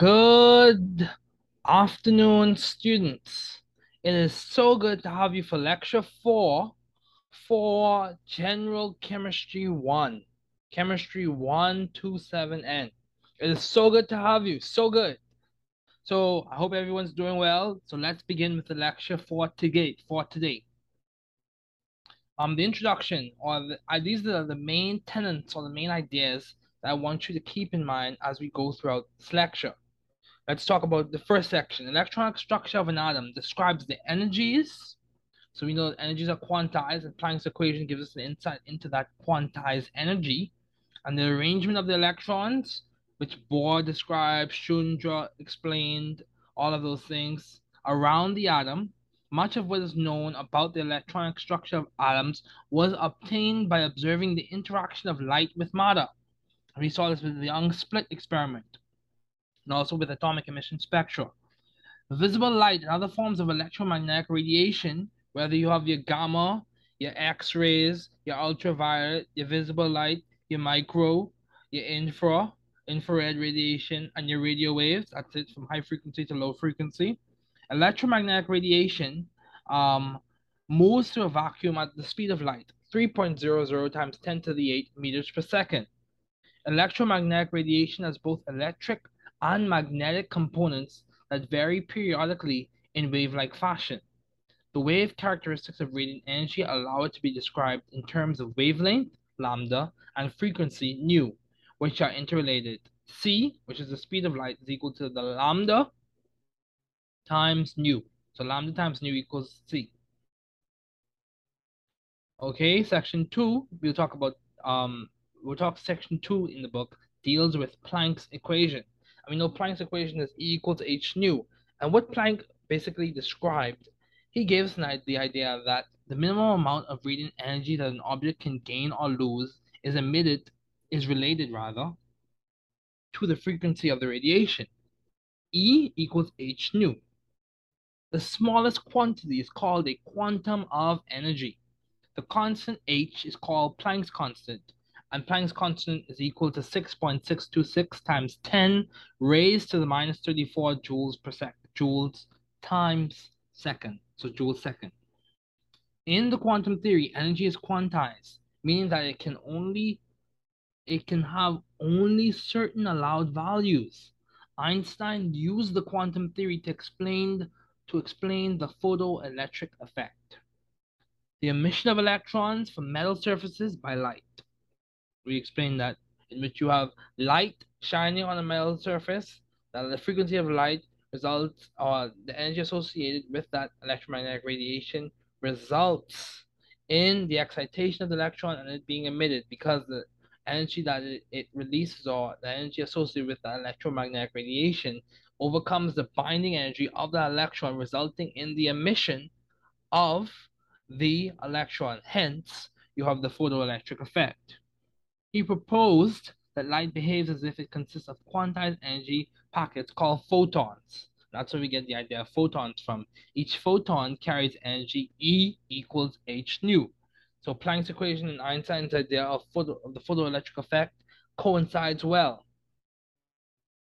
Good afternoon, students. It is so good to have you for lecture four for General Chemistry 1. Chemistry 127N. It is so good to have you. So good. So I hope everyone's doing well. So let's begin with the lecture for today. For today. Um, the introduction or the, uh, these are the main tenets or the main ideas that I want you to keep in mind as we go throughout this lecture. Let's talk about the first section. Electronic structure of an atom describes the energies. So we know that energies are quantized, and Planck's equation gives us an insight into that quantized energy. And the arrangement of the electrons, which Bohr described, Schrödinger explained, all of those things around the atom. Much of what is known about the electronic structure of atoms was obtained by observing the interaction of light with matter. We saw this with the Young slit experiment and also with atomic emission spectra. Visible light and other forms of electromagnetic radiation, whether you have your gamma, your X-rays, your ultraviolet, your visible light, your micro, your infra, infrared radiation, and your radio waves. That's it from high frequency to low frequency. Electromagnetic radiation um, moves through a vacuum at the speed of light, 3.00 times 10 to the 8 meters per second. Electromagnetic radiation has both electric and magnetic components that vary periodically in wave-like fashion. The wave characteristics of radiant energy allow it to be described in terms of wavelength, lambda, and frequency, nu, which are interrelated. c, which is the speed of light, is equal to the lambda times nu. So lambda times nu equals c. Okay, section two, we'll talk about um we'll talk section two in the book deals with Planck's equation. And we know Planck's equation is E equal to h nu. And what Planck basically described, he gives the idea that the minimum amount of radiant energy that an object can gain or lose is emitted, is related rather, to the frequency of the radiation. E equals h nu. The smallest quantity is called a quantum of energy. The constant h is called Planck's constant, and Planck's constant is equal to 6.626 times 10 raised to the minus 34 joules per second, joules times second, so joules second. In the quantum theory, energy is quantized, meaning that it can only it can have only certain allowed values. Einstein used the quantum theory to explain to explain the photoelectric effect. The emission of electrons from metal surfaces by light we explained that in which you have light shining on a metal surface, that the frequency of light results or the energy associated with that electromagnetic radiation results in the excitation of the electron and it being emitted because the energy that it, it releases or the energy associated with that electromagnetic radiation overcomes the binding energy of the electron resulting in the emission of the electron. Hence you have the photoelectric effect he proposed that light behaves as if it consists of quantized energy packets called photons. That's where we get the idea of photons from. Each photon carries energy E equals h nu. So Planck's equation and Einstein's idea of, photo, of the photoelectric effect coincides well.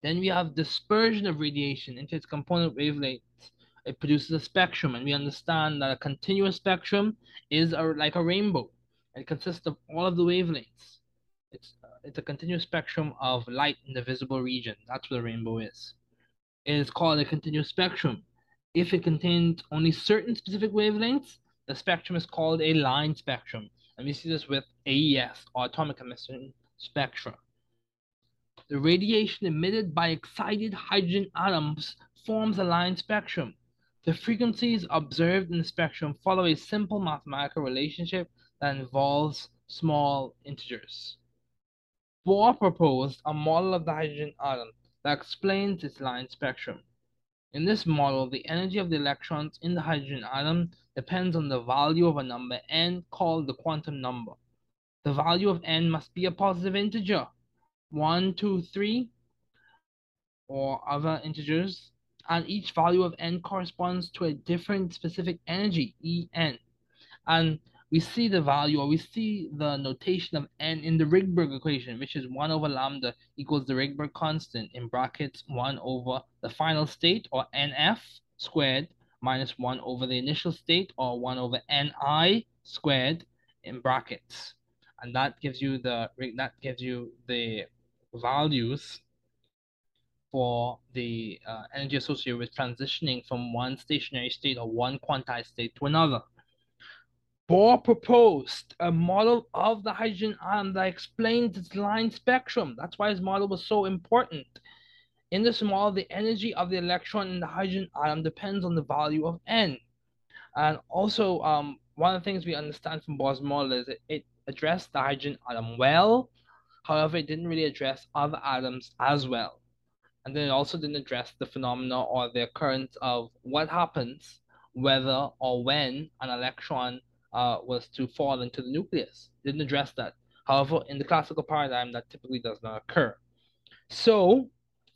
Then we have dispersion of radiation into its component wavelengths. It produces a spectrum, and we understand that a continuous spectrum is a, like a rainbow. It consists of all of the wavelengths. It's uh, it's a continuous spectrum of light in the visible region. That's what a rainbow is. It is called a continuous spectrum. If it contains only certain specific wavelengths, the spectrum is called a line spectrum. And we see this with AES, or atomic emission spectra. The radiation emitted by excited hydrogen atoms forms a line spectrum. The frequencies observed in the spectrum follow a simple mathematical relationship that involves small integers. Bohr proposed a model of the hydrogen atom that explains its line spectrum. In this model, the energy of the electrons in the hydrogen atom depends on the value of a number n called the quantum number. The value of n must be a positive integer, 1, 2, 3, or other integers, and each value of n corresponds to a different specific energy, En. And we see the value or we see the notation of n in the Rydberg equation, which is 1 over lambda equals the Rydberg constant in brackets 1 over the final state or nf squared minus 1 over the initial state or 1 over ni squared in brackets. And that gives you the that gives you the values for the uh, energy associated with transitioning from one stationary state or one quantized state to another. Bohr proposed a model of the hydrogen atom that explains its line spectrum. That's why his model was so important. In this model, the energy of the electron in the hydrogen atom depends on the value of n. And also, um, one of the things we understand from Bohr's model is it, it addressed the hydrogen atom well. However, it didn't really address other atoms as well. And then it also didn't address the phenomena or the occurrence of what happens whether or when an electron uh, was to fall into the nucleus. Didn't address that. However, in the classical paradigm, that typically does not occur. So,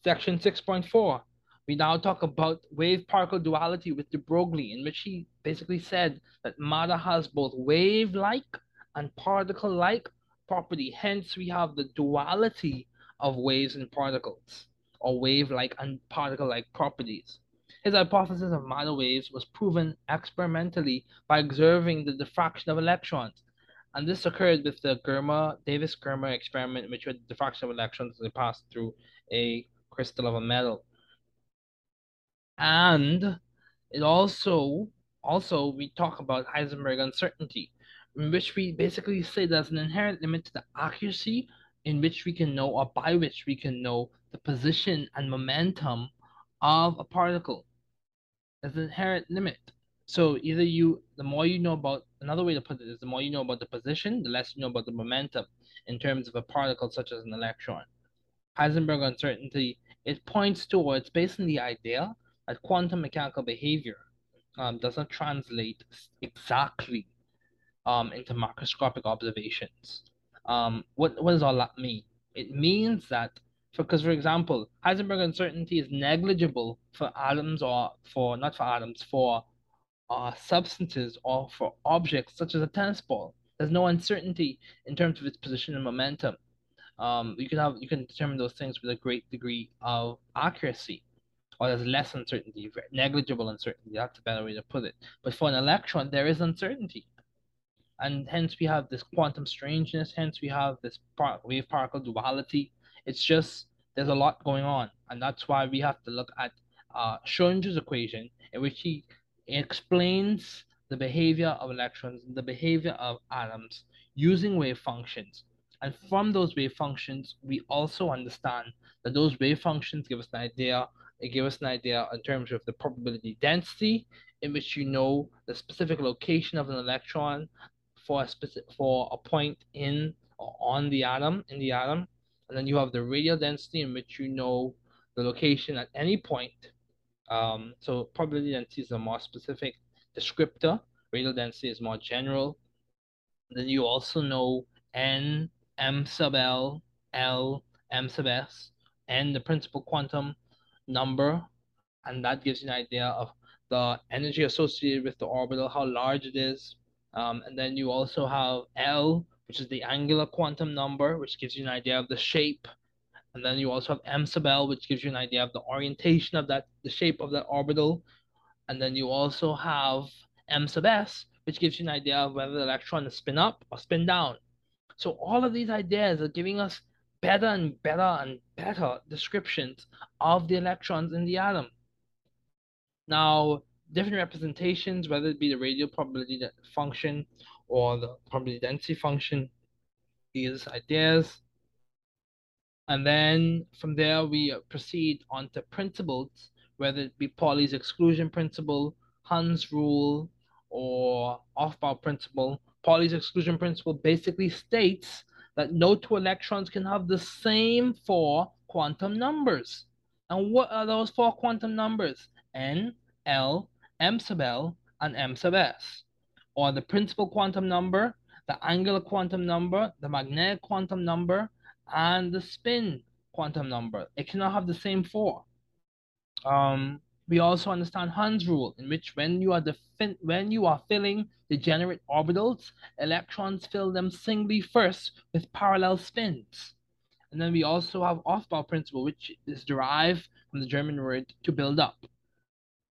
section 6.4, we now talk about wave-particle duality with de Broglie, in which he basically said that matter has both wave-like and particle-like property. Hence, we have the duality of waves and particles, or wave-like and particle-like properties. His hypothesis of matter waves was proven experimentally by observing the diffraction of electrons. And this occurred with the Germer, Davis-Germer experiment, which the diffraction of electrons as they passed through a crystal of a metal. And it also, also we talk about Heisenberg uncertainty, in which we basically say there's an inherent limit to the accuracy in which we can know or by which we can know the position and momentum of a particle. There's an inherent limit. So either you, the more you know about, another way to put it is the more you know about the position, the less you know about the momentum in terms of a particle such as an electron. Heisenberg uncertainty, it points towards basically the idea that quantum mechanical behavior um, does not translate exactly um, into macroscopic observations. Um, what, what does all that mean? It means that because for example, Heisenberg uncertainty is negligible for atoms or for not for atoms for uh, substances or for objects such as a tennis ball. There's no uncertainty in terms of its position and momentum. Um, you can have you can determine those things with a great degree of accuracy, or there's less uncertainty, negligible uncertainty. That's a better way to put it. But for an electron, there is uncertainty, and hence we have this quantum strangeness. Hence we have this wave particle duality it's just there's a lot going on, and that's why we have to look at uh, Schrodinger's equation, in which he explains the behavior of electrons, the behavior of atoms using wave functions. And from those wave functions, we also understand that those wave functions give us an idea. It gives us an idea in terms of the probability density, in which you know the specific location of an electron for a specific for a point in or on the atom in the atom, and then you have the radial density in which you know the location at any point. Um, so probability density is a more specific descriptor. Radial density is more general. Then you also know n, m sub l, l, m sub s, and the principal quantum number, and that gives you an idea of the energy associated with the orbital, how large it is. Um, and then you also have L, which is the angular quantum number, which gives you an idea of the shape. And then you also have m sub l, which gives you an idea of the orientation of that, the shape of that orbital. And then you also have m sub s, which gives you an idea of whether the electron is spin up or spin down. So all of these ideas are giving us better and better and better descriptions of the electrons in the atom. Now, different representations, whether it be the radial probability function or the probability density function, these ideas. And then from there, we proceed on to principles, whether it be Pauli's exclusion principle, Hund's rule, or Aufbau principle. Pauli's exclusion principle basically states that no two electrons can have the same four quantum numbers. And what are those four quantum numbers? N, L, M sub L, and M sub S or the principal quantum number, the angular quantum number, the magnetic quantum number, and the spin quantum number. It cannot have the same four. Um, We also understand Hund's rule, in which when you are when you are filling degenerate orbitals, electrons fill them singly first with parallel spins. And then we also have Aufbau principle, which is derived from the German word to build up.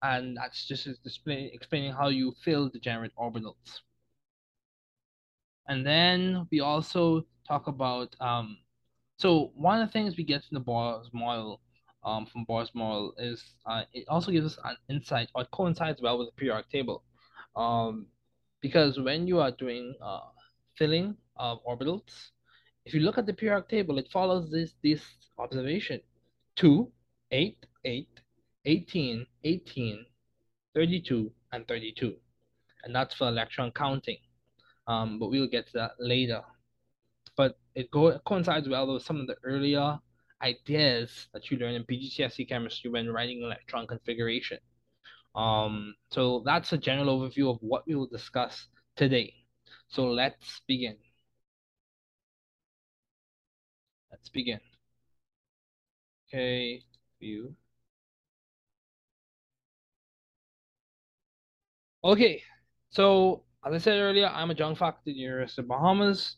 And that's just explaining how you fill the degenerate orbitals. And then we also talk about, um, so one of the things we get from the Bohr's model, um, from Bohr's model is uh, it also gives us an insight, or it coincides well with the periodic table. Um, because when you are doing uh, filling of orbitals, if you look at the periodic table, it follows this, this observation. 2, 8, 8, 18, 18, 32, and 32. And that's for electron counting. Um, but we'll get to that later. But it, go, coincides well with some of the earlier ideas that you learn in BGCSE chemistry when writing electron configuration. Um, so that's a general overview of what we will discuss today. So let's begin. Let's begin. Okay, view. Okay, so as I said earlier, I'm a young faculty at the University of Bahamas,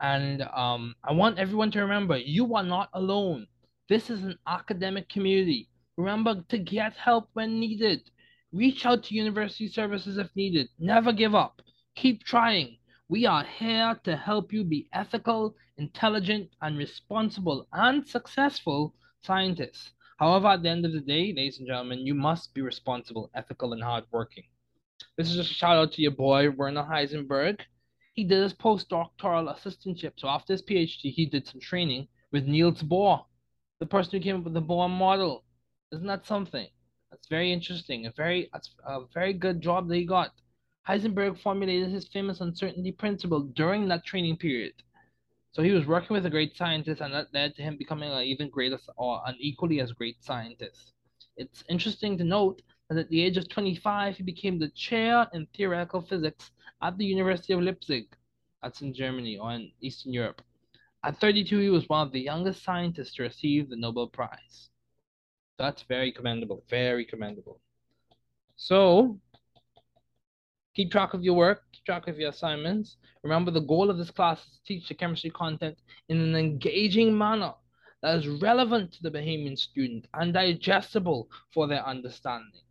and um, I want everyone to remember you are not alone. This is an academic community. Remember to get help when needed. Reach out to university services if needed. Never give up. Keep trying. We are here to help you be ethical, intelligent, and responsible and successful scientists. However, at the end of the day, ladies and gentlemen, you must be responsible, ethical, and hardworking. This is just a shout out to your boy, Werner Heisenberg. He did his postdoctoral assistantship. So after his PhD, he did some training with Niels Bohr, the person who came up with the Bohr model. Isn't that something? That's very interesting. A very, that's a very good job that he got. Heisenberg formulated his famous uncertainty principle during that training period. So he was working with a great scientist, and that led to him becoming an even greater or an equally as great scientist. It's interesting to note that at the age of 25, he became the chair in theoretical physics at the University of Leipzig. That's in Germany or in Eastern Europe. At 32, he was one of the youngest scientists to receive the Nobel Prize. That's very commendable, very commendable. So, Keep track of your work, keep track of your assignments. Remember, the goal of this class is to teach the chemistry content in an engaging manner that is relevant to the Bahamian student and digestible for their understanding.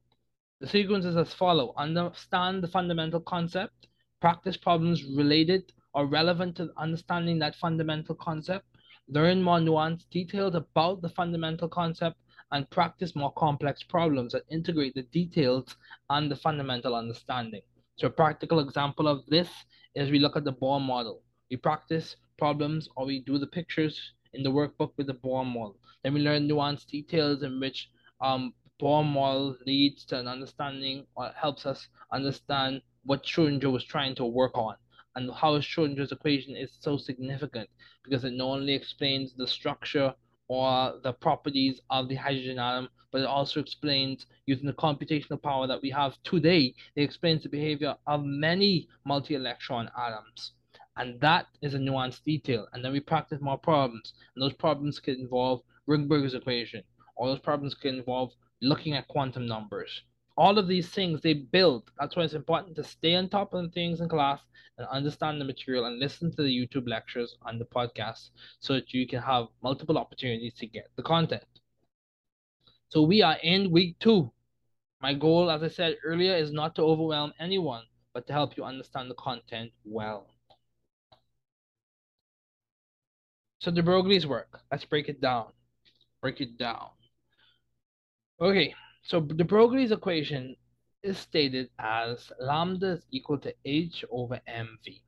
The sequence is as follows. Understand the fundamental concept, practice problems related or relevant to understanding that fundamental concept, learn more nuanced details about the fundamental concept, and practice more complex problems that integrate the details and the fundamental understanding. So a practical example of this is we look at the Bohr model. We practice problems or we do the pictures in the workbook with the Bohr model. Then we learn nuanced details in which um, Bohr leads to an understanding or helps us understand what Schrodinger was trying to work on and how Schrodinger's equation is so significant because it not only explains the structure or the properties of the hydrogen atom, but it also explains using the computational power that we have today, it explains the behavior of many multi-electron atoms. And that is a nuanced detail. And then we practice more problems. And those problems can involve Rydberg's equation, or those problems can involve looking at quantum numbers. All of these things they build. That's why it's important to stay on top of the things in class and understand the material and listen to the YouTube lectures and the podcast so that you can have multiple opportunities to get the content. So we are in week two. My goal, as I said earlier, is not to overwhelm anyone, but to help you understand the content well. So de Broglie's work, let's break it down. Break it down. Okay, so de Broglie's equation is stated as lambda is equal to h over mv.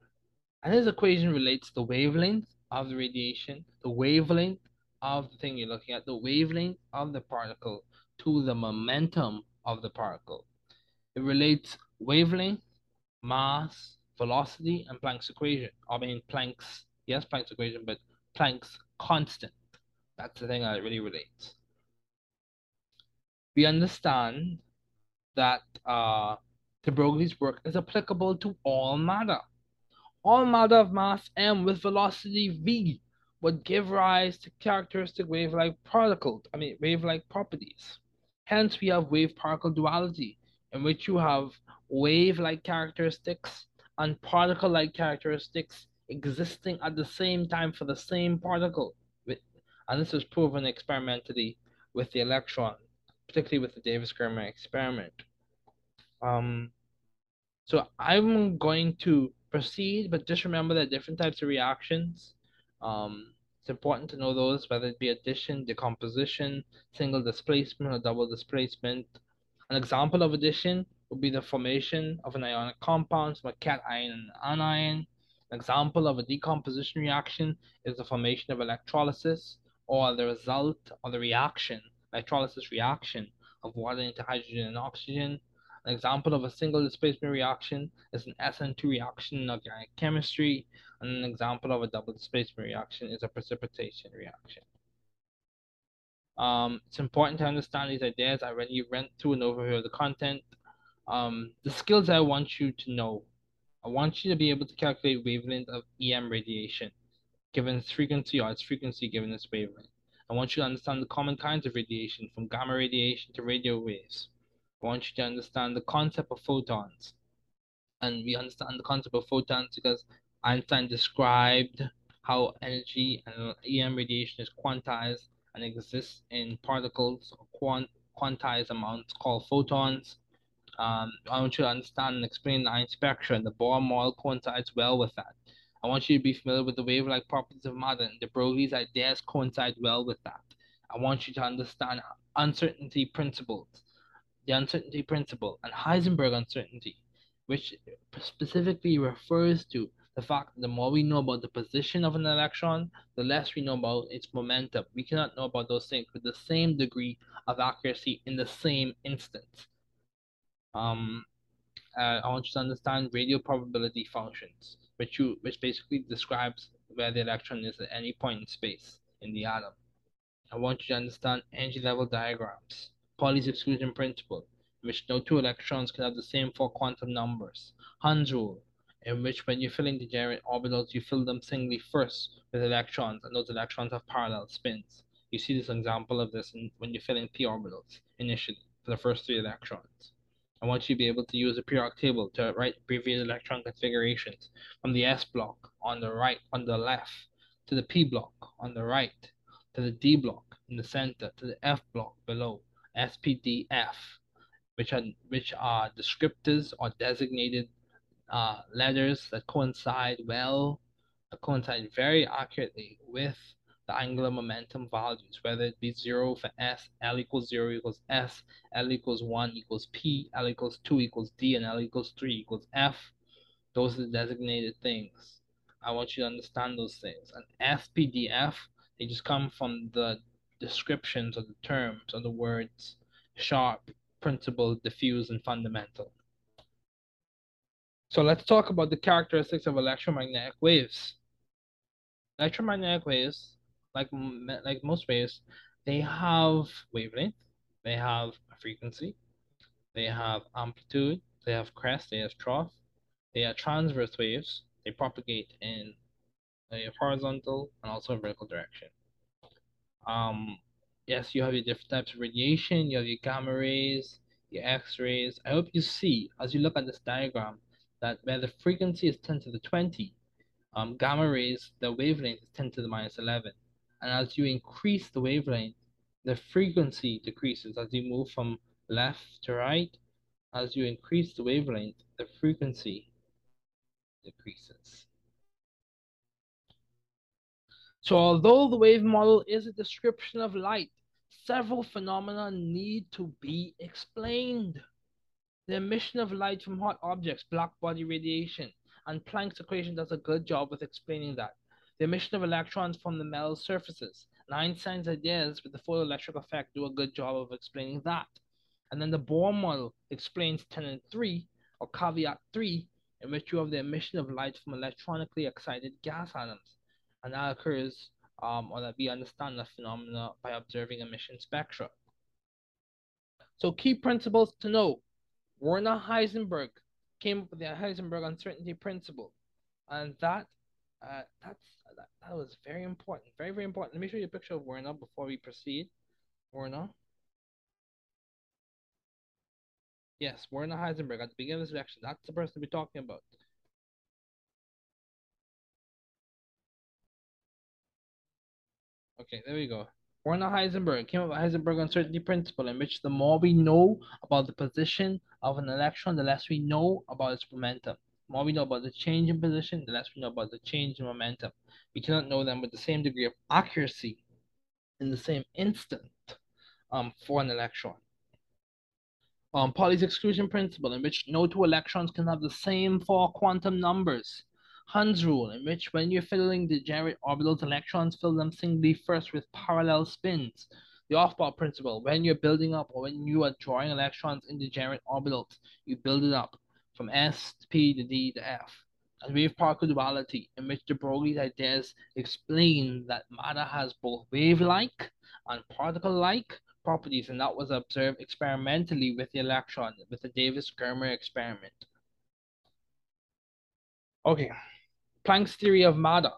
And this equation relates the wavelength of the radiation, the wavelength of the thing you're looking at, the wavelength of the particle to the momentum of the particle. It relates wavelength, mass, velocity, and Planck's equation. I mean Planck's, yes, Planck's equation, but Planck's constant. That's the thing that really relates. We understand that uh, Broglie's work is applicable to all matter. All matter of mass m with velocity v would give rise to characteristic wave-like particles, I mean wave-like properties. Hence, we have wave-particle duality, in which you have wave-like characteristics and particle-like characteristics existing at the same time for the same particle. And this was proven experimentally with the electron, particularly with the Davis-Germer experiment. Um, so I'm going to proceed, but just remember that different types of reactions. Um, it's important to know those, whether it be addition, decomposition, single displacement, or double displacement. An example of addition would be the formation of an ionic compound from a cation and an anion. An example of a decomposition reaction is the formation of electrolysis or the result of the reaction, electrolysis reaction of water into hydrogen and oxygen. An example of a single displacement reaction is an SN2 reaction in organic chemistry, and an example of a double displacement reaction is a precipitation reaction. Um, it's important to understand these ideas. I already went through an overview of the content. Um, the skills I want you to know. I want you to be able to calculate wavelength of EM radiation given its frequency or its frequency given its wavelength. I want you to understand the common kinds of radiation from gamma radiation to radio waves. I want you to understand the concept of photons. And we understand the concept of photons because Einstein described how energy and EM radiation is quantized and exists in particles or quant quantized amounts called photons. Um, I want you to understand and explain the Einstein spectrum. The Bohr model coincides well with that. I want you to be familiar with the wave-like properties of matter, and de Broglie's ideas coincide well with that. I want you to understand uncertainty principles the uncertainty principle, and Heisenberg uncertainty, which specifically refers to the fact that the more we know about the position of an electron, the less we know about its momentum. We cannot know about those things with the same degree of accuracy in the same instance. Um, uh, I want you to understand radial probability functions, which you which basically describes where the electron is at any point in space in the atom. I want you to understand energy level diagrams. Pauli's exclusion principle, in which no two electrons can have the same four quantum numbers. Hund's rule, in which when you fill in degenerate orbitals, you fill them singly first with electrons, and those electrons have parallel spins. You see this example of this in, when you fill in p orbitals initially for the first three electrons. I want you to be able to use a periodic table to write abbreviated electron configurations from the S block on the right, on the left, to the P block on the right, to the D block in the center, to the F block below, SPDF, which are which are descriptors or designated uh, letters that coincide well, coincide very accurately with the angular momentum values, whether it be zero for S, L equals zero equals S, L equals one equals P, L equals two equals D, and L equals three equals F. Those are the designated things. I want you to understand those things. And SPDF, they just come from the descriptions of the terms of the words sharp, principal, diffuse, and fundamental. So let's talk about the characteristics of electromagnetic waves. Electromagnetic waves, like, like most waves, they have wavelength, they have a frequency, they have amplitude, they have crest, they have trough, they are transverse waves, they propagate in a horizontal and also a vertical direction. Um, yes, you have your different types of radiation, you have your gamma rays, your X-rays. I hope you see, as you look at this diagram, that where the frequency is 10 to the 20, um, gamma rays, the wavelength is 10 to the minus 11. And as you increase the wavelength, the frequency decreases as you move from left to right. As you increase the wavelength, the frequency decreases. So although the wave model is a description of light, several phenomena need to be explained. The emission of light from hot objects, black body radiation, and Planck's equation does a good job with explaining that. The emission of electrons from the metal surfaces, and Einstein's ideas with the photoelectric effect do a good job of explaining that. And then the Bohr model explains tenet 3, or caveat 3, in which you have the emission of light from electronically excited gas atoms and that occurs um, or that we understand the phenomena by observing emission spectra. So key principles to know. Werner Heisenberg came up with the Heisenberg uncertainty principle. And that uh, that's that, that was very important. Very, very important. Let me show you a picture of Werner before we proceed. Werner. Yes, Werner Heisenberg at the beginning of this lecture. That's the person we're talking about. Okay, there we go. Werner Heisenberg came up with Heisenberg uncertainty principle, in which the more we know about the position of an electron, the less we know about its momentum. More we know about the change in position, the less we know about the change in momentum. We cannot know them with the same degree of accuracy in the same instant um, for an electron. Um, Pauli's exclusion principle, in which no two electrons can have the same four quantum numbers. Hund's rule, in which when you're filling degenerate orbitals, electrons fill them singly first with parallel spins. The Aufbau principle, when you're building up or when you are drawing electrons in degenerate orbitals, you build it up from S to P to D to F. And wave-particle duality, in which de Broglie's ideas explain that matter has both wave-like and particle-like properties, and that was observed experimentally with the electron, with the Davis-Germer experiment. Okay, Planck's theory of matter.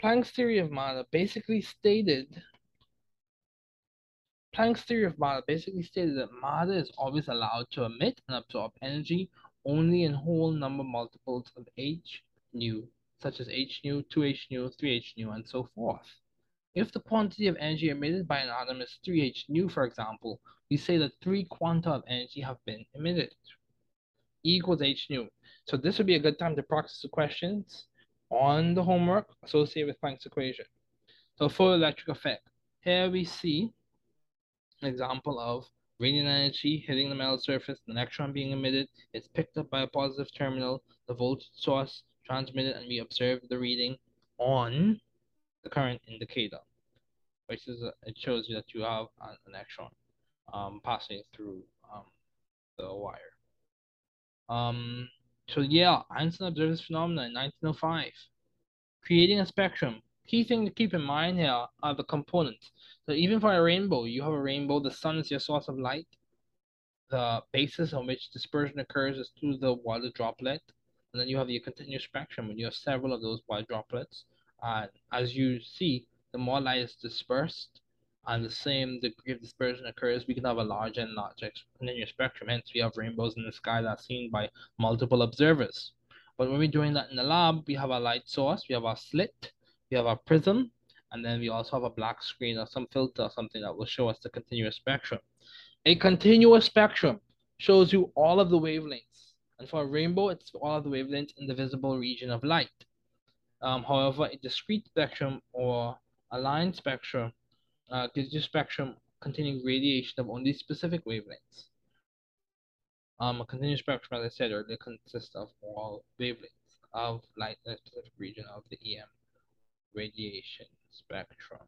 Planck's theory of matter basically stated Planck's theory of matter basically stated that matter is always allowed to emit and absorb energy only in whole number multiples of h nu, such as h nu, 2h nu, 3h nu, and so forth. If the quantity of energy emitted by an atom is 3h nu, for example, we say that three quanta of energy have been emitted. E equals h nu. So this would be a good time to practice the questions on the homework associated with Planck's equation. So photoelectric effect. Here we see an example of radiant energy hitting the metal surface, the electron being emitted, it's picked up by a positive terminal, the voltage source transmitted, and we observe the reading on the current indicator, which is a, it shows you that you have an electron um, passing through um, the wire. Um, so yeah, Einstein observed this phenomenon in 1905, creating a spectrum. Key thing to keep in mind here are the components. So even for a rainbow, you have a rainbow. The sun is your source of light. The basis on which dispersion occurs is through the water droplet. And then you have your continuous spectrum, and you have several of those water droplets. And as you see, the more light is dispersed and the same degree of dispersion occurs, we can have a larger and larger continuous spectrum. Hence, we have rainbows in the sky that are seen by multiple observers. But when we're doing that in the lab, we have a light source, we have our slit, we have our prism, and then we also have a black screen or some filter or something that will show us the continuous spectrum. A continuous spectrum shows you all of the wavelengths. And for a rainbow, it's all of the wavelengths in the visible region of light. Um, however, a discrete spectrum or a line spectrum uh, gives you spectrum containing radiation of only specific wavelengths. Um, a continuous spectrum, as I said earlier, consists of all wavelengths of light in a specific region of the EM radiation spectrum.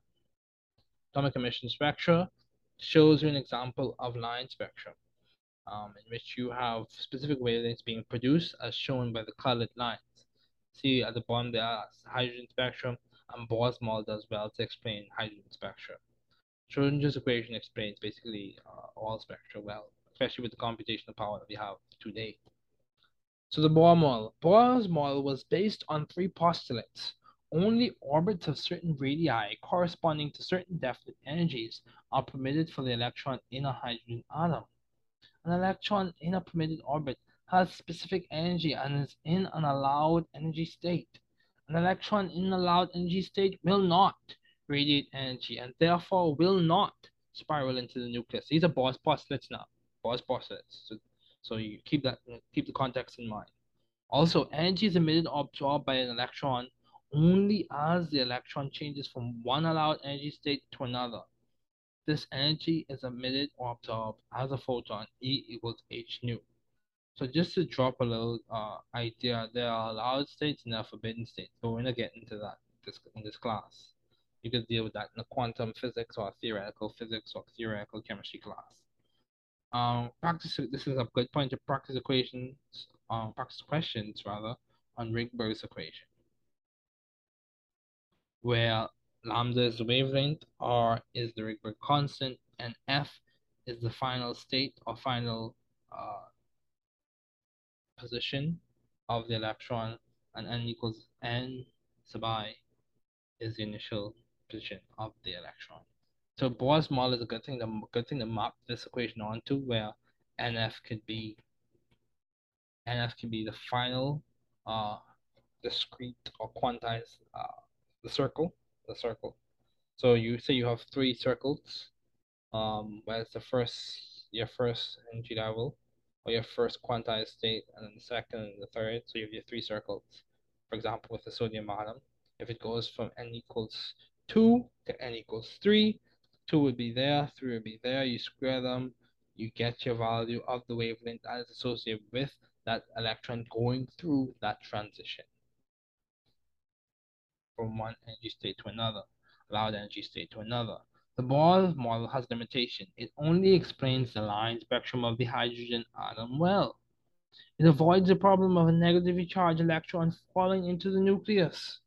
Atomic emission spectra shows you an example of line spectrum, um, in which you have specific wavelengths being produced as shown by the colored lines. See at the bottom there, hydrogen spectrum, and Bohr's model does well to explain hydrogen spectra. Schrodinger's equation explains basically uh, all spectra well, especially with the computational power that we have today. So the Bohr model. Bohr's model was based on three postulates. Only orbits of certain radii corresponding to certain definite energies are permitted for the electron in a hydrogen atom. An electron in a permitted orbit has specific energy and is in an allowed energy state. An electron in an allowed energy state will not radiate energy and therefore will not spiral into the nucleus. These are Bohr's postulates now. Bohr's postulates. So, so you keep that keep the context in mind. Also, energy is emitted or absorbed by an electron only as the electron changes from one allowed energy state to another. This energy is emitted or absorbed as a photon, E equals h nu. So just to drop a little uh, idea, there are allowed states and there are forbidden states. But we're gonna get into that this, in this class. You could deal with that in a quantum physics or theoretical physics or theoretical chemistry class. Um, practice. This is a good point to practice equations, um, practice questions rather on Rydberg's equation where lambda is the wavelength, r is the Rydberg constant, and f is the final state or final uh, position of the electron, and n equals n sub i is the initial position of the electron. So Bohr's model is a good thing, to, good thing to map this equation onto, where NF could be NF can be the final uh, discrete or quantized uh, the circle, the circle. So you say you have three circles. Um, where's the first your first energy level, or your first quantized state, and then the second and the third. So you have your three circles. For example, with the sodium atom, if it goes from n equals two to n equals three, two would be there, three would be there. You square them, you get your value of the wavelength that is associated with that electron going through that transition from one energy state to another, allowed energy state to another. The Bohr model has limitation. It only explains the line spectrum of the hydrogen atom well. It avoids the problem of a negatively charged electron falling into the nucleus.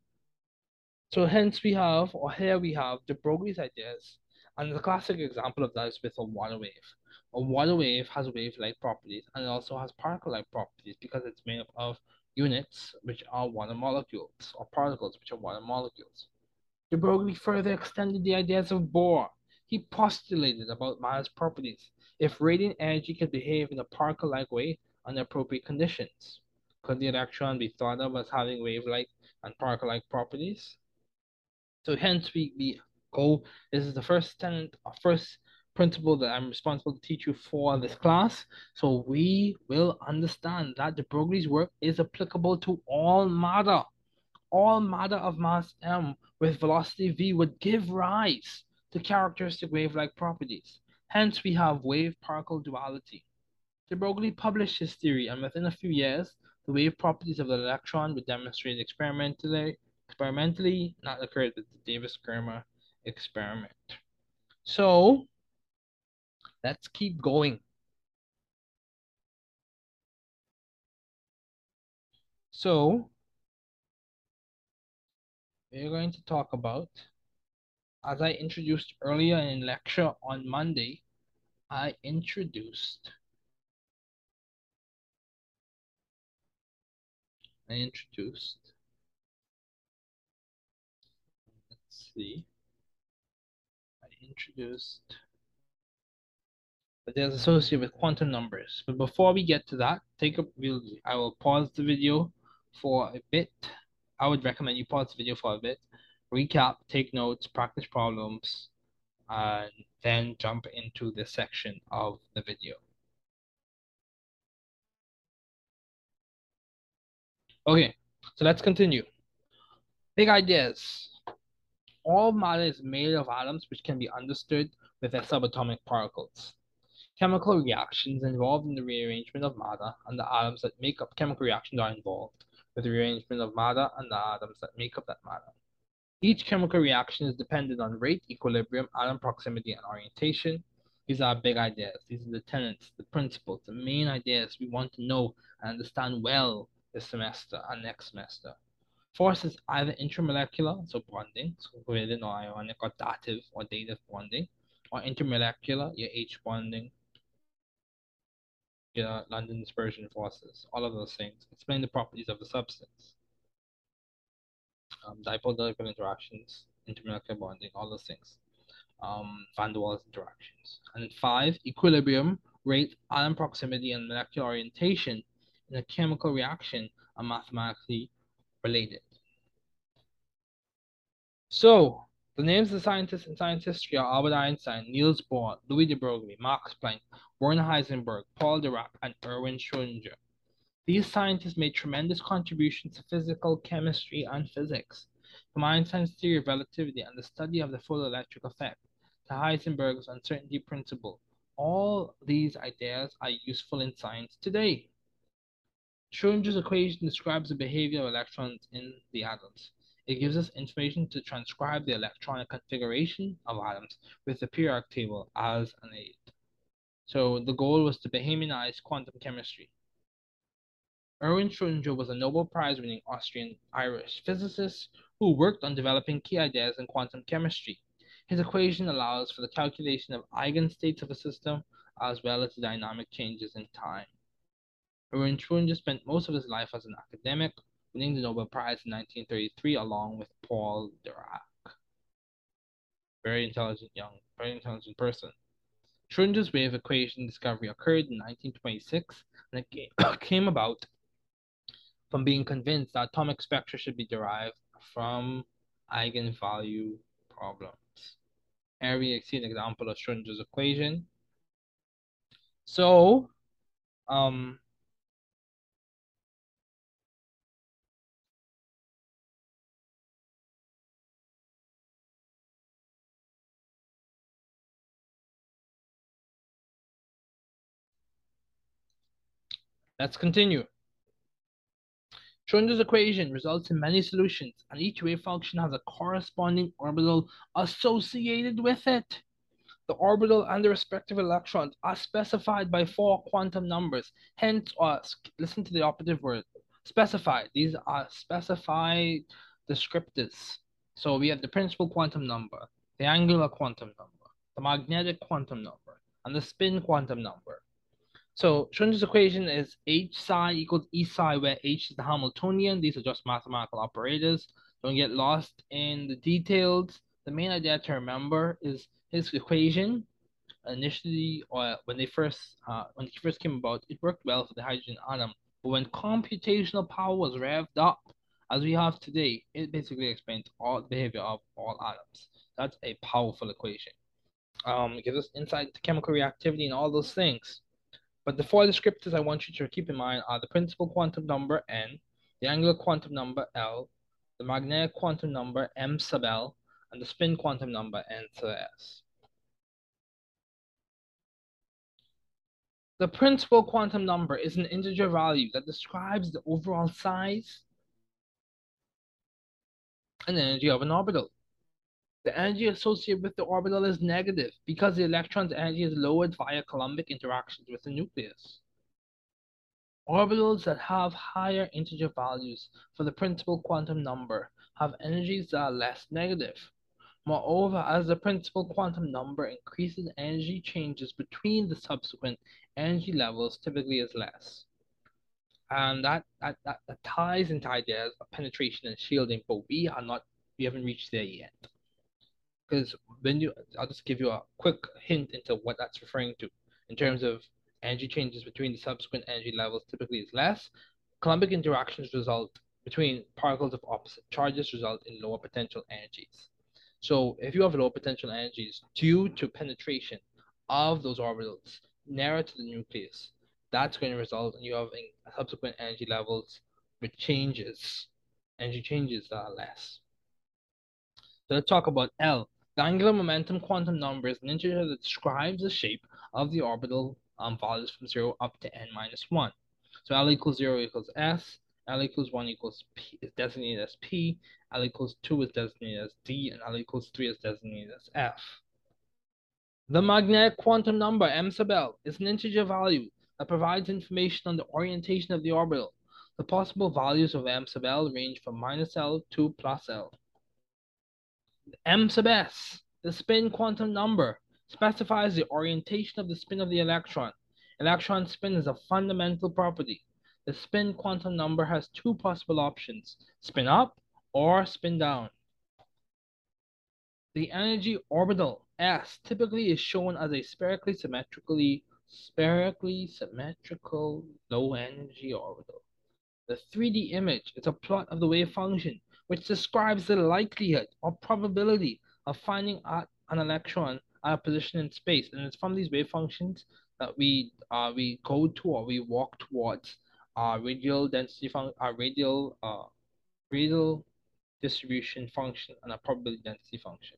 So hence we have, or here we have, de Broglie's ideas. And the classic example of that is with a water wave. A water wave has wave-like properties and it also has particle-like properties because it's made up of units, which are water molecules, or particles, which are water molecules. De Broglie further extended the ideas of Bohr. He postulated about matter's properties. If radiant energy could behave in a particle-like way under appropriate conditions, could the electron be thought of as having wave-like and particle-like properties? So hence we, we go, this is the first tenant, uh, first principle that I'm responsible to teach you for this class. So we will understand that de Broglie's work is applicable to all matter. All matter of mass m with velocity v would give rise to characteristic wave-like properties. Hence, we have wave-particle duality. De Broglie published his theory, and within a few years, the wave properties of the electron were demonstrated experimentally, experimentally not occurred with the Davis-Germer experiment. So, Let's keep going. So, we're going to talk about, as I introduced earlier in lecture on Monday, I introduced, I introduced, let's see, I introduced but they're associated with quantum numbers. But before we get to that, take a we'll, I will pause the video for a bit. I would recommend you pause the video for a bit, recap, take notes, practice problems, and then jump into the section of the video. Okay, so let's continue. Big ideas. All matter is made of atoms which can be understood with their subatomic particles. Chemical reactions involved in the rearrangement of matter and the atoms that make up chemical reactions are involved with the rearrangement of matter and the atoms that make up that matter. Each chemical reaction is dependent on rate, equilibrium, atom proximity, and orientation. These are big ideas. These are the tenets, the principles, the main ideas we want to know and understand well this semester and next semester. Force is either intramolecular, so bonding, so covalent or ionic or dative or dative bonding, or intermolecular, your H bonding, yeah, London dispersion forces, all of those things. Explain the properties of the substance. Um, dipole dipole interactions, intermolecular bonding, all those things. Um, Van der Waals interactions. And five, equilibrium, rate, atom proximity, and molecular orientation in a chemical reaction are mathematically related. So, the names of scientists in science history are Albert Einstein, Niels Bohr, Louis de Broglie, Max Planck, Werner Heisenberg, Paul Dirac, and Erwin Schrödinger. These scientists made tremendous contributions to physical chemistry and physics, from Einstein's theory of relativity and the study of the photoelectric effect to Heisenberg's uncertainty principle. All these ideas are useful in science today. Schrödinger's equation describes the behavior of electrons in the atoms. It gives us information to transcribe the electronic configuration of atoms with the periodic table as an aid. So the goal was to Bahamianize quantum chemistry. Erwin Schrödinger was a Nobel Prize winning Austrian Irish physicist who worked on developing key ideas in quantum chemistry. His equation allows for the calculation of eigenstates of a system as well as the dynamic changes in time. Erwin Schrödinger spent most of his life as an academic, winning the Nobel Prize in 1933 along with Paul Dirac. Very intelligent young, very intelligent person. Schrodinger's wave equation discovery occurred in 1926 and it came about from being convinced that atomic spectra should be derived from eigenvalue problems. Here we see an example of Schrodinger's equation. So, um, let's continue. Schrodinger's equation results in many solutions, and each wave function has a corresponding orbital associated with it. The orbital and the respective electrons are specified by four quantum numbers. Hence, uh, listen to the operative word, specified. These are specified descriptors. So we have the principal quantum number, the angular quantum number, the magnetic quantum number, and the spin quantum number. So Schrodinger's equation is H psi equals E psi, where H is the Hamiltonian. These are just mathematical operators. Don't get lost in the details. The main idea to remember is his equation. Initially, or when they first uh, when it first came about, it worked well for the hydrogen atom. But when computational power was revved up, as we have today, it basically explains all the behavior of all atoms. That's a powerful equation. Um, it gives us insight into chemical reactivity and all those things. But the four descriptors I want you to keep in mind are the principal quantum number n, the angular quantum number L, the magnetic quantum number m sub L, and the spin quantum number n sub S. The principal quantum number is an integer value that describes the overall size and energy of an orbital. The energy associated with the orbital is negative because the electron's energy is lowered via Coulombic interactions with the nucleus. Orbitals that have higher integer values for the principal quantum number have energies that are less negative. Moreover, as the principal quantum number increases, energy changes between the subsequent energy levels typically is less. And that, that, that, that ties into ideas of penetration and shielding, but we are not, we haven't reached there yet because when you, I'll just give you a quick hint into what that's referring to in terms of energy changes between the subsequent energy levels typically is less. Coulombic interactions result between particles of opposite charges result in lower potential energies. So if you have lower potential energies due to penetration of those orbitals nearer to the nucleus, that's going to result in you having subsequent energy levels with changes, energy changes that are less. So let's talk about L. The angular momentum quantum number is an integer that describes the shape of the orbital um, values from 0 up to n minus 1. So L equals 0 equals S, L equals 1 equals P is designated as P, L equals 2 is designated as D, and L equals 3 is designated as F. The magnetic quantum number, M sub L, is an integer value that provides information on the orientation of the orbital. The possible values of M sub L range from minus L to plus L. M sub s, the spin quantum number, specifies the orientation of the spin of the electron. Electron spin is a fundamental property. The spin quantum number has two possible options, spin up or spin down. The energy orbital S typically is shown as a spherically symmetrically spherically symmetrical low energy orbital. The 3D image is a plot of the wave function which describes the likelihood or probability of finding an electron at a position in space. And it's from these wave functions that we uh, we go to or we walk towards our radial density function, our radial uh, radial distribution function and a probability density function.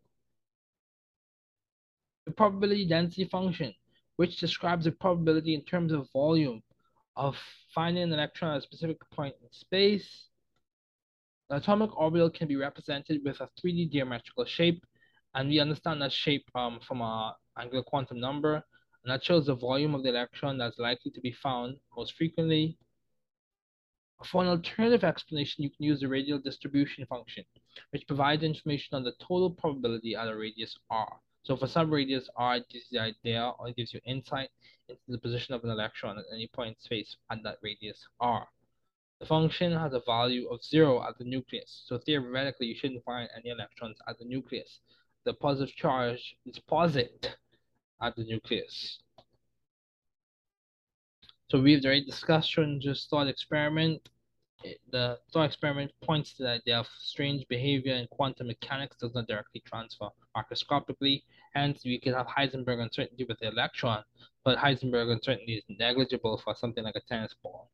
The probability density function, which describes the probability in terms of volume of finding an electron at a specific point in space, the atomic orbital can be represented with a 3D geometrical shape, and we understand that shape um, from our angular quantum number, and that shows the volume of the electron that's likely to be found most frequently. For an alternative explanation, you can use the radial distribution function, which provides information on the total probability at a radius r. So for some radius r, it gives you the idea or it gives you insight into the position of an electron at any point in space at that radius r. The function has a value of zero at the nucleus, so theoretically you shouldn't find any electrons at the nucleus. The positive charge is positive at the nucleus. So we've already discussed thought experiment. The thought experiment points to the idea of strange behavior in quantum mechanics does not directly transfer macroscopically. Hence, we can have Heisenberg uncertainty with the electron, but Heisenberg uncertainty is negligible for something like a tennis ball.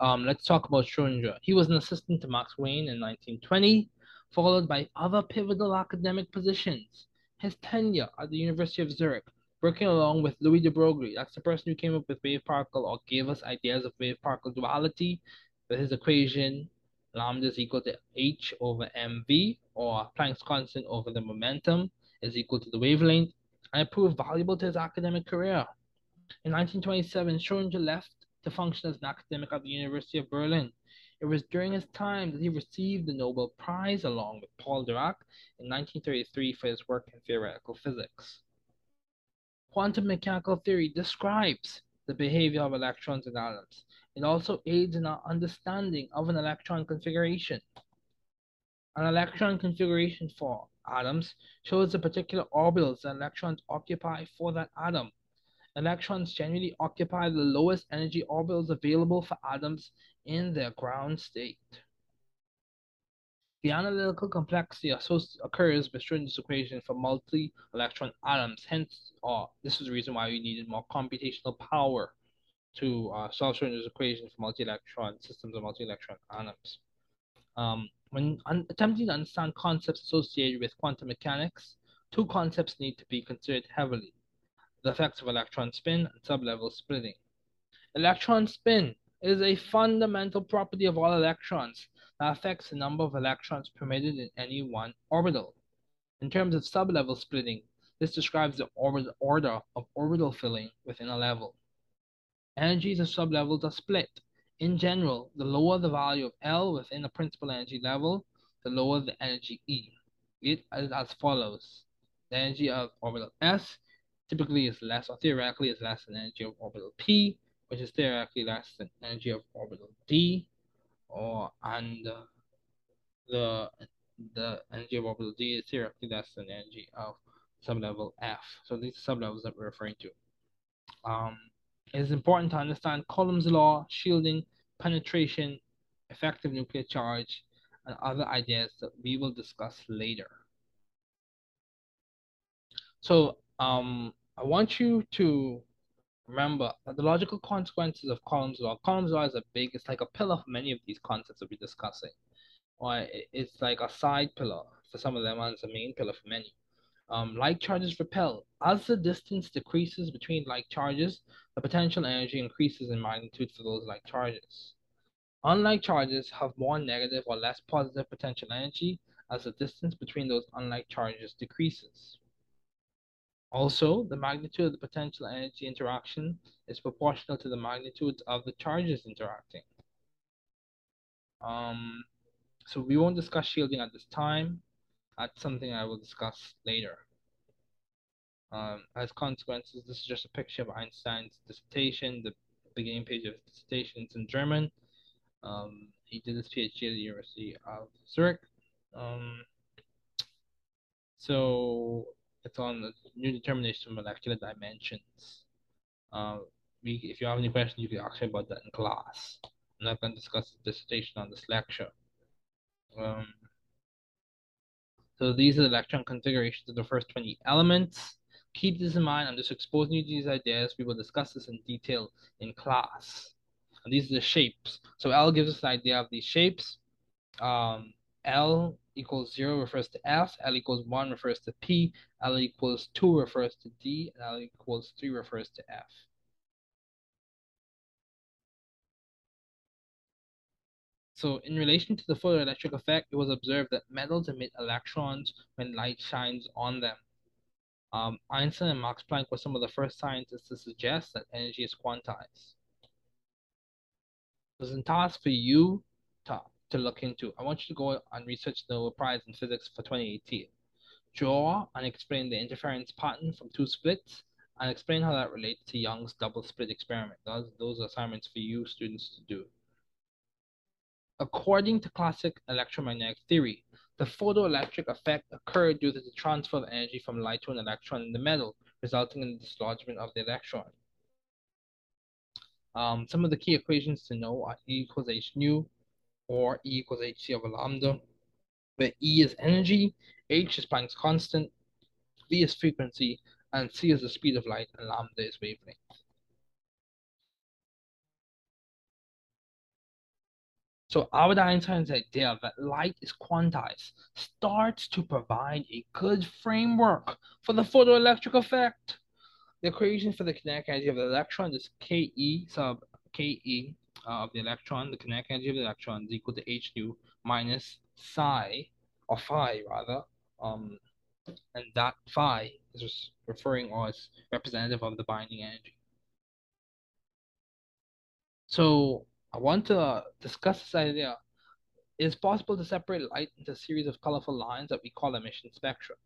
Um, let's talk about Schrodinger. He was an assistant to Max Wien in 1920, followed by other pivotal academic positions. His tenure at the University of Zurich, working along with Louis de Broglie, that's the person who came up with wave particle or gave us ideas of wave particle duality with his equation lambda is equal to h over mv or Planck's constant over the momentum is equal to the wavelength and it proved valuable to his academic career. In 1927, Schrodinger left to function as an academic at the University of Berlin. It was during his time that he received the Nobel Prize along with Paul Dirac in 1933 for his work in theoretical physics. Quantum mechanical theory describes the behavior of electrons and atoms. It also aids in our understanding of an electron configuration. An electron configuration for atoms shows the particular orbitals that electrons occupy for that atom Electrons generally occupy the lowest energy orbitals available for atoms in their ground state. The analytical complexity occurs with Schrodinger's equation for multi-electron atoms. Hence, uh, this is the reason why we needed more computational power to uh, solve Schrodinger's equation for multi-electron systems of multi-electron atoms. Um, when attempting to understand concepts associated with quantum mechanics, two concepts need to be considered heavily the effects of electron spin and sublevel splitting. Electron spin is a fundamental property of all electrons that affects the number of electrons permitted in any one orbital. In terms of sublevel splitting, this describes the order of orbital filling within a level. Energies of sublevels are split. In general, the lower the value of L within a principal energy level, the lower the energy E. It is as follows. The energy of orbital S typically is less or theoretically is less than energy of orbital p, which is theoretically less than energy of orbital d, or and uh, the the energy of orbital d is theoretically less than energy of sublevel f. So these are sublevels that we're referring to. Um, it is important to understand Coulomb's law, shielding, penetration, effective nuclear charge, and other ideas that we will discuss later. So um, I want you to remember that the logical consequences of Coulomb's law. Coulomb's law is a big, it's like a pillar for many of these concepts that we're discussing. Or it's like a side pillar for some of them, and it's a main pillar for many. Um, like charges repel. As the distance decreases between like charges, the potential energy increases in magnitude for those like charges. Unlike charges have more negative or less positive potential energy as the distance between those unlike charges decreases. Also, the magnitude of the potential energy interaction is proportional to the magnitude of the charges interacting. Um, so we won't discuss shielding at this time. That's something I will discuss later. Um, as consequences, this is just a picture of Einstein's dissertation. The beginning page of his dissertation is in German. Um, he did his PhD at the University of Zurich. Um, so it's on new determination of molecular dimensions. Uh, we, if you have any questions, you can ask me about that in class. I'm not going to discuss the dissertation on this lecture. Um, so these are the electron configurations of the first 20 elements. Keep this in mind. I'm just exposing you to these ideas. We will discuss this in detail in class. And these are the shapes. So L gives us an idea of these shapes. Um, L equals 0 refers to F, L equals 1 refers to P, L equals 2 refers to D, and L equals 3 refers to F. So in relation to the photoelectric effect, it was observed that metals emit electrons when light shines on them. Um, Einstein and Max Planck were some of the first scientists to suggest that energy is quantized. It was a task for you to to look into. I want you to go and research the Nobel Prize in Physics for 2018. Draw and explain the interference pattern from two slits and explain how that relates to Young's double slit experiment. Those, those are assignments for you students to do. According to classic electromagnetic theory, the photoelectric effect occurred due to the transfer of energy from light to an electron in the metal, resulting in the dislodgement of the electron. Um, some of the key equations to know are E equals h nu or E equals hc over lambda, where E is energy, h is Planck's constant, v is frequency, and c is the speed of light, and lambda is wavelength. So Albert Einstein's idea that light is quantized starts to provide a good framework for the photoelectric effect. The equation for the kinetic energy of the electron is Ke sub Ke of the electron, the kinetic energy of the electron is equal to h nu minus psi, or phi rather, um, and that phi is referring or is representative of the binding energy. So I want to discuss this idea. It is possible to separate light into a series of colorful lines that we call emission spectra.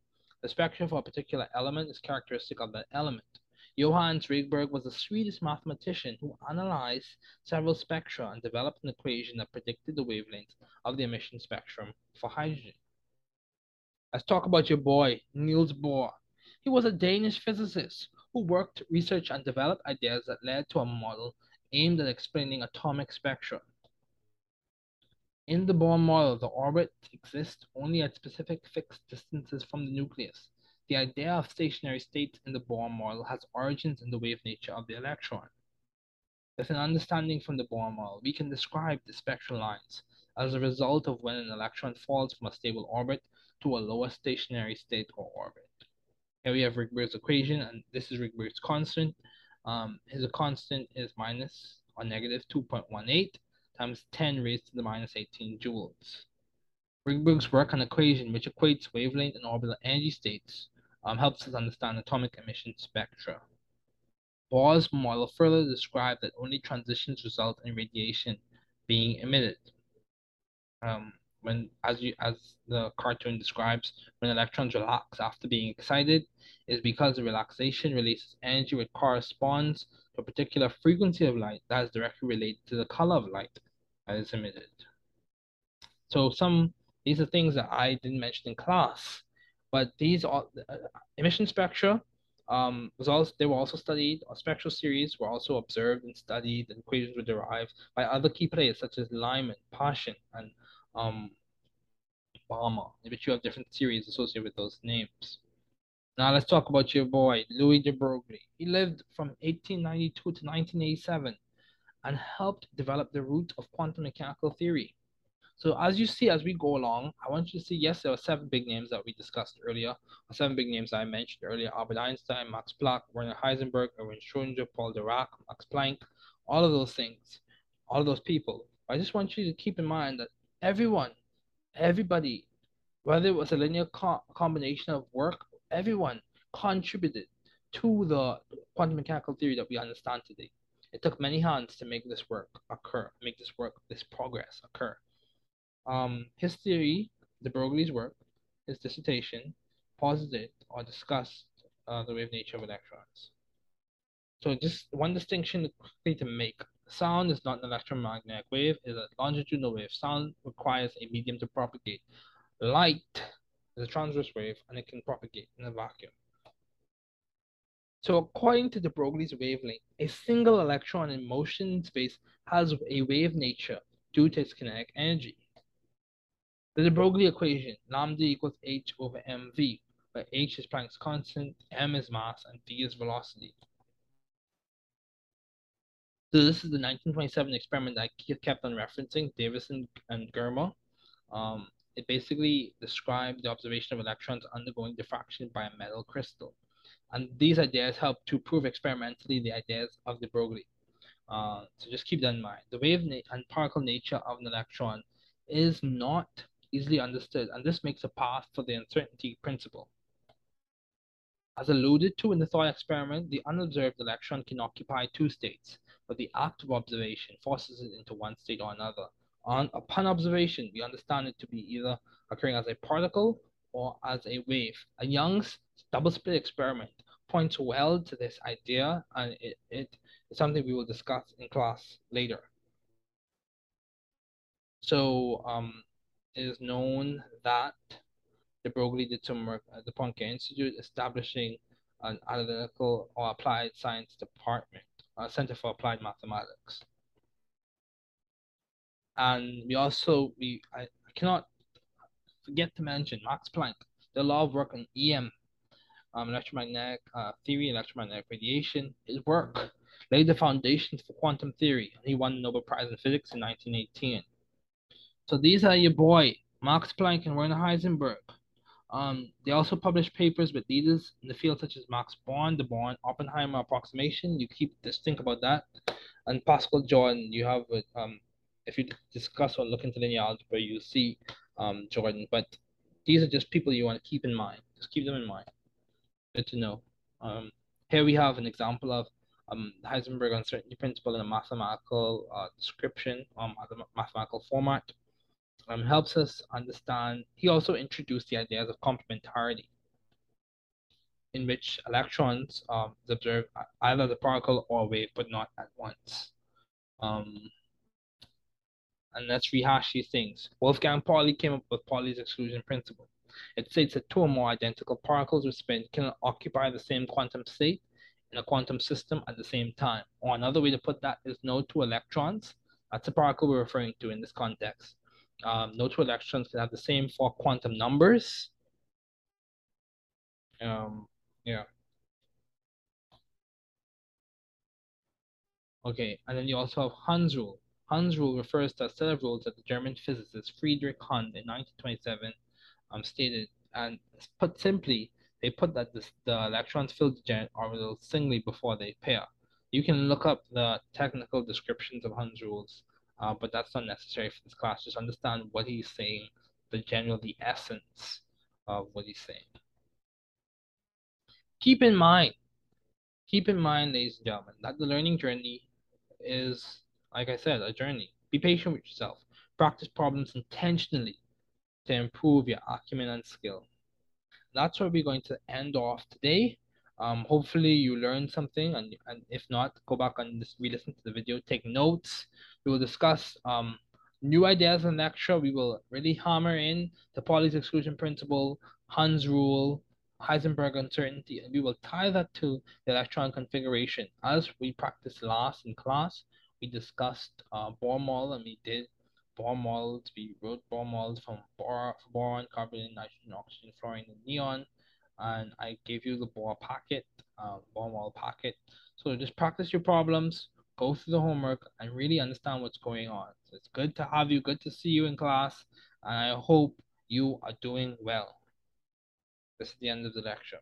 The spectrum for a particular element is characteristic of that element. Johannes Rydberg was a Swedish mathematician who analyzed several spectra and developed an equation that predicted the wavelength of the emission spectrum for hydrogen. Let's talk about your boy, Niels Bohr. He was a Danish physicist who worked, researched, and developed ideas that led to a model aimed at explaining atomic spectra. In the Bohr model, the orbit exists only at specific fixed distances from the nucleus. The idea of stationary states in the Bohr model has origins in the wave nature of the electron. With an understanding from the Bohr model, we can describe the spectral lines as a result of when an electron falls from a stable orbit to a lower stationary state or orbit. Here we have Rydberg's equation, and this is Rydberg's constant. Um, his constant is minus or negative 2.18 times 10 raised to the minus 18 joules. Rydberg's work on equation, which equates wavelength and orbital energy states, um, helps us understand atomic emission spectra. Bohr's model further described that only transitions result in radiation being emitted. Um, when, as you as the cartoon describes, when electrons relax after being excited, is because the relaxation releases energy which corresponds to a particular frequency of light that is directly related to the color of light that is emitted. So some these are things that I didn't mention in class but these are uh, emission spectra um, was also they were also studied. Or spectral series were also observed and studied, and equations were derived by other key players such as Lyman, Paschen, and um, Balmer, which you have different series associated with those names. Now let's talk about your boy Louis de Broglie. He lived from 1892 to 1987 and helped develop the root of quantum mechanical theory. So as you see, as we go along, I want you to see, yes, there were seven big names that we discussed earlier, seven big names I mentioned earlier, Albert Einstein, Max Planck, Werner Heisenberg, Erwin Schrödinger, Paul Dirac, Max Planck, all of those things, all of those people. I just want you to keep in mind that everyone, everybody, whether it was a linear co combination of work, everyone contributed to the quantum mechanical theory that we understand today. It took many hands to make this work occur, make this work, this progress occur. Um, his theory, de Broglie's work, his dissertation, posited or discussed uh, the wave nature of electrons. So just one distinction quickly to make. Sound is not an electromagnetic wave, it is a longitudinal wave. Sound requires a medium to propagate. Light is a transverse wave and it can propagate in a vacuum. So according to de Broglie's wavelength, a single electron in motion in space has a wave nature due to its kinetic energy. The de Broglie equation, lambda equals h over mv, where h is Planck's constant, m is mass, and v is velocity. So this is the 1927 experiment that I kept on referencing, Davisson and Germer. Um, it basically described the observation of electrons undergoing diffraction by a metal crystal. And these ideas help to prove experimentally the ideas of de Broglie. Uh, so just keep that in mind. The wave and particle nature of an electron is not easily understood, and this makes a path for the uncertainty principle. As alluded to in the thought experiment, the unobserved electron can occupy two states, but the act of observation forces it into one state or another. On, upon observation, we understand it to be either occurring as a particle or as a wave. A Young's double slit experiment points well to this idea, and it, it is something we will discuss in class later. So um, is known that de Broglie did some work at the Poincare Institute establishing an analytical or applied science department, a Center for Applied Mathematics. And we also, we I, I cannot forget to mention Max Planck, the law of work on EM, um, electromagnetic uh, theory, electromagnetic radiation. His work laid the foundations for quantum theory. And he won the Nobel Prize in Physics in 1918. So these are your boy, Max Planck and Werner Heisenberg. Um, they also published papers with leaders in the field such as Max Born, the Born Oppenheimer approximation. You keep just think about that. And Pascual Jordan, you have with um, if you discuss or look into linear algebra, you see um, Jordan. But these are just people you want to keep in mind. Just keep them in mind. Good to know. Um, here we have an example of um, Heisenberg uncertainty principle in a mathematical uh, description, um, mathematical format um, helps us understand. He also introduced the ideas of complementarity, in which electrons um, observe either the particle or wave, but not at once. Um, and let's rehash these things. Wolfgang Pauli came up with Pauli's exclusion principle. It states that two or more identical particles with spin can occupy the same quantum state in a quantum system at the same time. Or another way to put that is no two electrons. That's the particle we're referring to in this context um, no two electrons can have the same four quantum numbers. Um, yeah. Okay, and then you also have Hund's rule. Hund's rule refers to a set of rules that the German physicist Friedrich Hund in 1927 um, stated, and put simply, they put that this, the electrons fill the orbital singly before they pair. You can look up the technical descriptions of Hund's rules uh, but that's not necessary for this class. Just understand what he's saying, the general, the essence of what he's saying. Keep in mind, keep in mind, ladies and gentlemen, that the learning journey is, like I said, a journey. Be patient with yourself. Practice problems intentionally to improve your acumen and skill. That's where we're going to end off today. Um, hopefully you learned something, and, and if not, go back and just re-listen to the video, take notes. We will discuss um, new ideas in lecture. We will really hammer in the Pauli's exclusion principle, Hund's rule, Heisenberg uncertainty, and we will tie that to the electron configuration. As we practiced last in class, we discussed uh, Bohr model, and we did Bohr models. We wrote Bohr models from Bohr, boron, carbon, nitrogen, oxygen, fluorine, and neon and I gave you the Bohr packet, uh, Bohr model packet. So just practice your problems, go through the homework, and really understand what's going on. So it's good to have you, good to see you in class, and I hope you are doing well. This is the end of the lecture.